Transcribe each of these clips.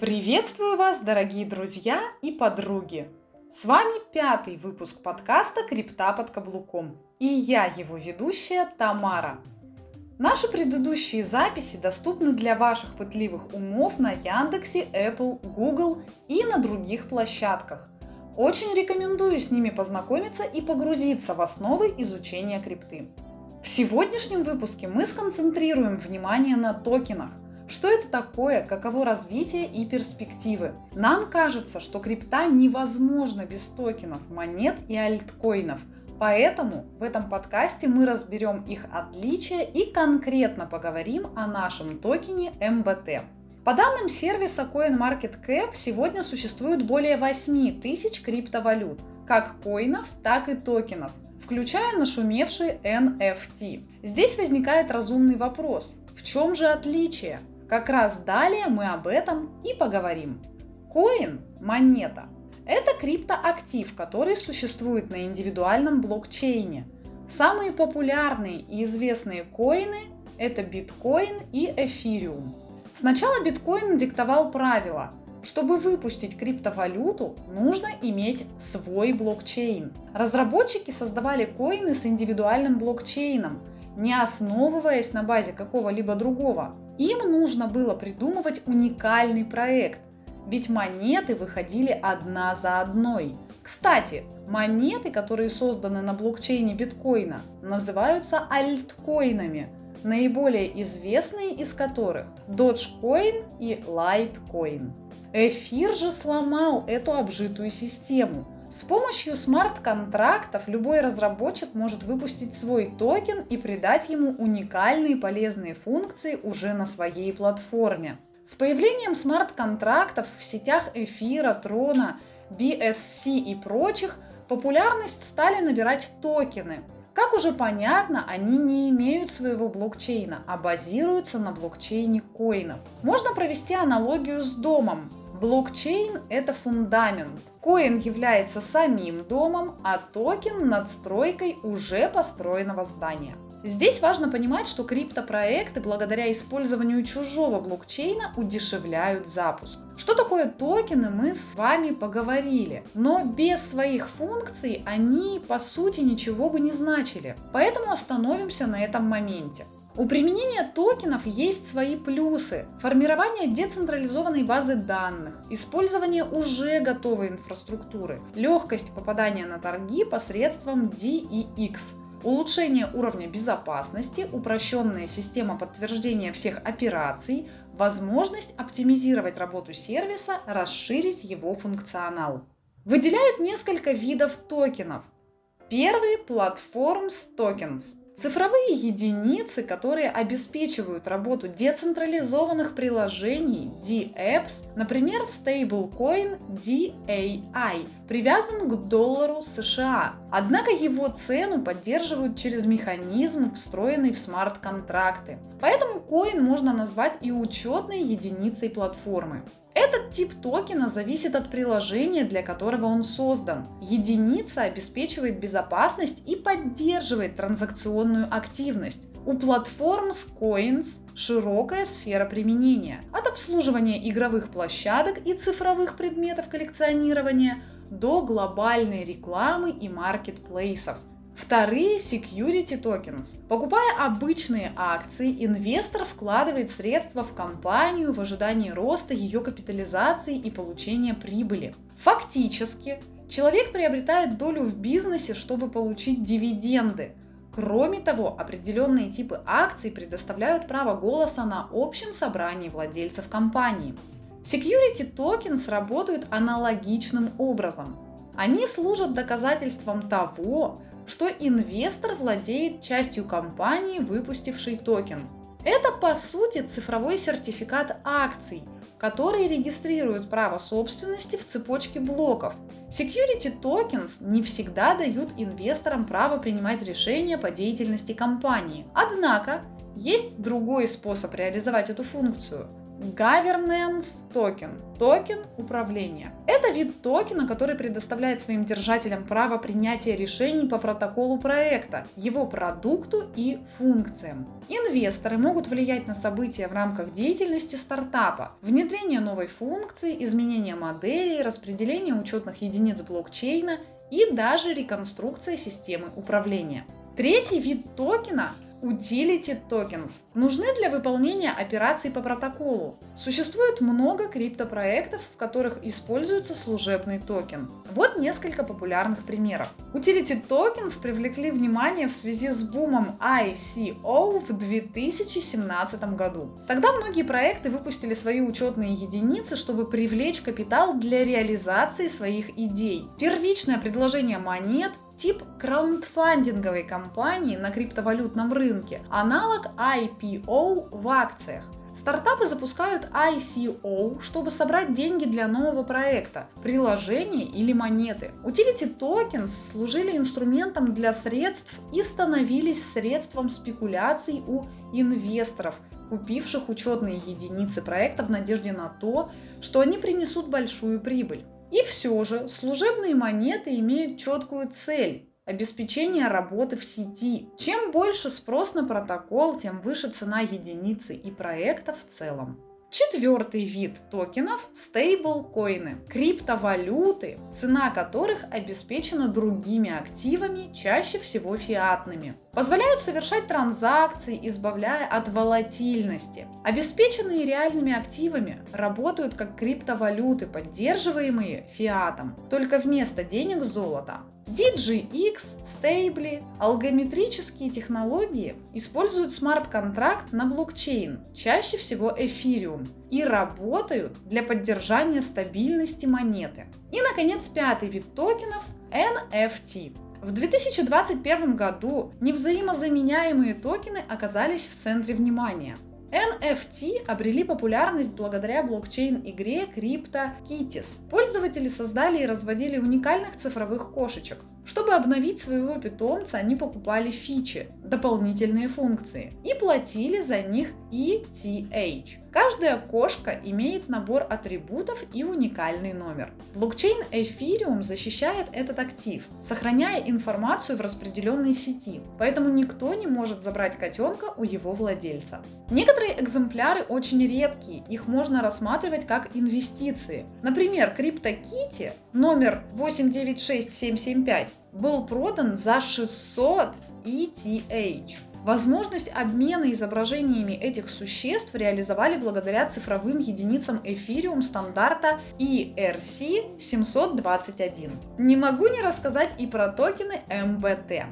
Приветствую вас, дорогие друзья и подруги! С вами пятый выпуск подкаста «Крипта под каблуком» и я его ведущая Тамара. Наши предыдущие записи доступны для ваших пытливых умов на Яндексе, Apple, Google и на других площадках. Очень рекомендую с ними познакомиться и погрузиться в основы изучения крипты. В сегодняшнем выпуске мы сконцентрируем внимание на токенах – что это такое, каково развитие и перспективы? Нам кажется, что крипта невозможно без токенов, монет и альткоинов. Поэтому в этом подкасте мы разберем их отличия и конкретно поговорим о нашем токене МБТ. По данным сервиса CoinMarketCap, сегодня существует более 8 тысяч криптовалют, как коинов, так и токенов, включая нашумевшие NFT. Здесь возникает разумный вопрос. В чем же отличие? Как раз далее мы об этом и поговорим. Коин – монета. Это криптоактив, который существует на индивидуальном блокчейне. Самые популярные и известные коины – это биткоин и эфириум. Сначала биткоин диктовал правила. Чтобы выпустить криптовалюту, нужно иметь свой блокчейн. Разработчики создавали коины с индивидуальным блокчейном, не основываясь на базе какого-либо другого. Им нужно было придумывать уникальный проект, ведь монеты выходили одна за одной. Кстати, монеты, которые созданы на блокчейне биткоина, называются альткоинами, наиболее известные из которых Dogecoin и Litecoin. Эфир же сломал эту обжитую систему – с помощью смарт-контрактов любой разработчик может выпустить свой токен и придать ему уникальные полезные функции уже на своей платформе. С появлением смарт-контрактов в сетях Эфира, Трона, BSC и прочих популярность стали набирать токены. Как уже понятно, они не имеют своего блокчейна, а базируются на блокчейне коинов. Можно провести аналогию с домом. Блокчейн – это фундамент. Коин является самим домом, а токен – надстройкой уже построенного здания. Здесь важно понимать, что криптопроекты благодаря использованию чужого блокчейна удешевляют запуск. Что такое токены, мы с вами поговорили, но без своих функций они по сути ничего бы не значили. Поэтому остановимся на этом моменте. У применения токенов есть свои плюсы. Формирование децентрализованной базы данных, использование уже готовой инфраструктуры, легкость попадания на торги посредством DEX, улучшение уровня безопасности, упрощенная система подтверждения всех операций, возможность оптимизировать работу сервиса, расширить его функционал. Выделяют несколько видов токенов. Первый – Platforms Tokens – Цифровые единицы, которые обеспечивают работу децентрализованных приложений D-Apps, например, стейблкоин DAI, привязан к доллару США. Однако его цену поддерживают через механизм, встроенный в смарт-контракты. Поэтому коин можно назвать и учетной единицей платформы. Этот тип токена зависит от приложения, для которого он создан. Единица обеспечивает безопасность и поддерживает транзакционную активность. У платформ с Coins широкая сфера применения. От обслуживания игровых площадок и цифровых предметов коллекционирования до глобальной рекламы и маркетплейсов. Вторые security tokens. Покупая обычные акции, инвестор вкладывает средства в компанию в ожидании роста ее капитализации и получения прибыли. Фактически, человек приобретает долю в бизнесе, чтобы получить дивиденды. Кроме того, определенные типы акций предоставляют право голоса на общем собрании владельцев компании. Security tokens работают аналогичным образом. Они служат доказательством того, что инвестор владеет частью компании, выпустившей токен. Это по сути цифровой сертификат акций, который регистрирует право собственности в цепочке блоков. Security tokens не всегда дают инвесторам право принимать решения по деятельности компании. Однако есть другой способ реализовать эту функцию. Governance токен. Токен управления. Это вид токена, который предоставляет своим держателям право принятия решений по протоколу проекта, его продукту и функциям. Инвесторы могут влиять на события в рамках деятельности стартапа, внедрение новой функции, изменение моделей, распределение учетных единиц блокчейна и даже реконструкция системы управления. Третий вид токена Utility Tokens нужны для выполнения операций по протоколу. Существует много криптопроектов, в которых используется служебный токен. Вот несколько популярных примеров. Utility Tokens привлекли внимание в связи с бумом ICO в 2017 году. Тогда многие проекты выпустили свои учетные единицы, чтобы привлечь капитал для реализации своих идей. Первичное предложение монет тип краундфандинговой компании на криптовалютном рынке, аналог IPO в акциях. Стартапы запускают ICO, чтобы собрать деньги для нового проекта, приложения или монеты. Utility tokens служили инструментом для средств и становились средством спекуляций у инвесторов, купивших учетные единицы проекта в надежде на то, что они принесут большую прибыль. И все же служебные монеты имеют четкую цель – обеспечение работы в сети. Чем больше спрос на протокол, тем выше цена единицы и проекта в целом. Четвертый вид токенов – стейблкоины, криптовалюты, цена которых обеспечена другими активами, чаще всего фиатными. Позволяют совершать транзакции, избавляя от волатильности. Обеспеченные реальными активами работают как криптовалюты, поддерживаемые фиатом, только вместо денег золота. DGX, стейбли, алгометрические технологии используют смарт-контракт на блокчейн, чаще всего эфириум, и работают для поддержания стабильности монеты. И, наконец, пятый вид токенов – NFT. В 2021 году невзаимозаменяемые токены оказались в центре внимания – NFT обрели популярность благодаря блокчейн-игре CryptoKitties. Пользователи создали и разводили уникальных цифровых кошечек. Чтобы обновить своего питомца, они покупали фичи, дополнительные функции, и платили за них ETH. Каждая кошка имеет набор атрибутов и уникальный номер. Блокчейн Ethereum защищает этот актив, сохраняя информацию в распределенной сети, поэтому никто не может забрать котенка у его владельца. Некоторые экземпляры очень редкие, их можно рассматривать как инвестиции. Например, CryptoKitty номер 896775 был продан за 600 ETH. Возможность обмена изображениями этих существ реализовали благодаря цифровым единицам Ethereum стандарта ERC721. Не могу не рассказать и про токены MBT.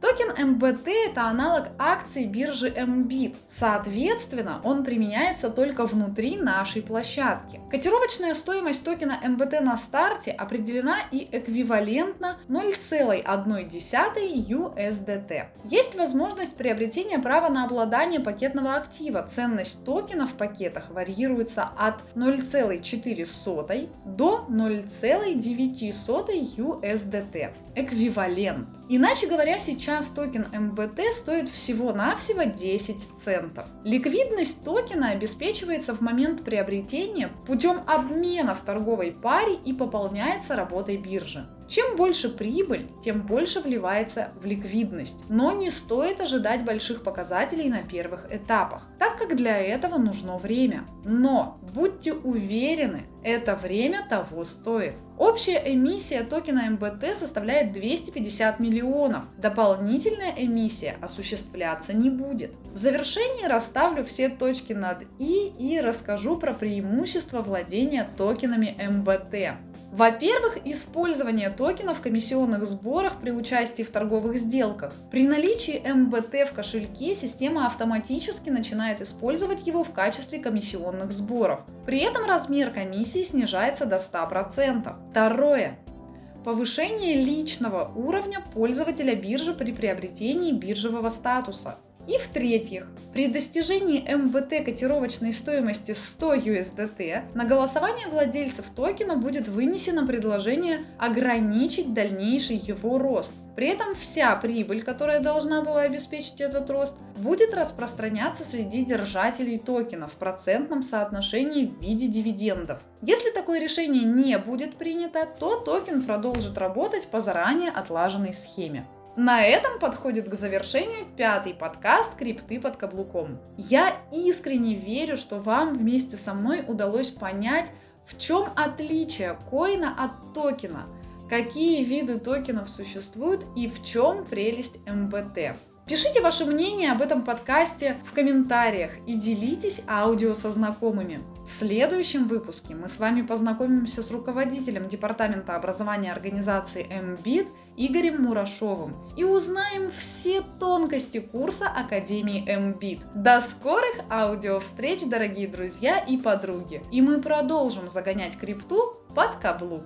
Токен MBT – это аналог акций биржи MBIT. Соответственно, он применяется только внутри нашей площадки. Котировочная стоимость токена MBT на старте определена и эквивалентна 0,1 USDT. Есть возможность приобретения права на обладание пакетного актива. Ценность токена в пакетах варьируется от 0,4 до 0,9 USDT. Эквивалент. Иначе говоря, сейчас токен МБТ стоит всего-навсего 10 центов. Ликвидность токена обеспечивается в момент приобретения путем обмена в торговой паре и пополняется работой биржи. Чем больше прибыль, тем больше вливается в ликвидность. Но не стоит ожидать больших показателей на первых этапах, так как для этого нужно время. Но будьте уверены, это время того стоит. Общая эмиссия токена МБТ составляет 250 миллионов. Дополнительная эмиссия осуществляться не будет. В завершении расставлю все точки над «и» и расскажу про преимущества владения токенами МБТ. Во-первых, использование токенов в комиссионных сборах при участии в торговых сделках. При наличии МБТ в кошельке система автоматически начинает использовать его в качестве комиссионных сборов. При этом размер комиссии снижается до 100%. Второе. Повышение личного уровня пользователя биржи при приобретении биржевого статуса. И в-третьих, при достижении МВТ котировочной стоимости 100 USDT на голосование владельцев токена будет вынесено предложение ограничить дальнейший его рост. При этом вся прибыль, которая должна была обеспечить этот рост, будет распространяться среди держателей токена в процентном соотношении в виде дивидендов. Если такое решение не будет принято, то токен продолжит работать по заранее отлаженной схеме. На этом подходит к завершению пятый подкаст «Крипты под каблуком». Я искренне верю, что вам вместе со мной удалось понять, в чем отличие коина от токена, какие виды токенов существуют и в чем прелесть МВТ. Пишите ваше мнение об этом подкасте в комментариях и делитесь аудио со знакомыми. В следующем выпуске мы с вами познакомимся с руководителем Департамента образования организации MBIT Игорем Мурашовым и узнаем все тонкости курса Академии MBIT. До скорых аудиовстреч, дорогие друзья и подруги! И мы продолжим загонять крипту под каблук.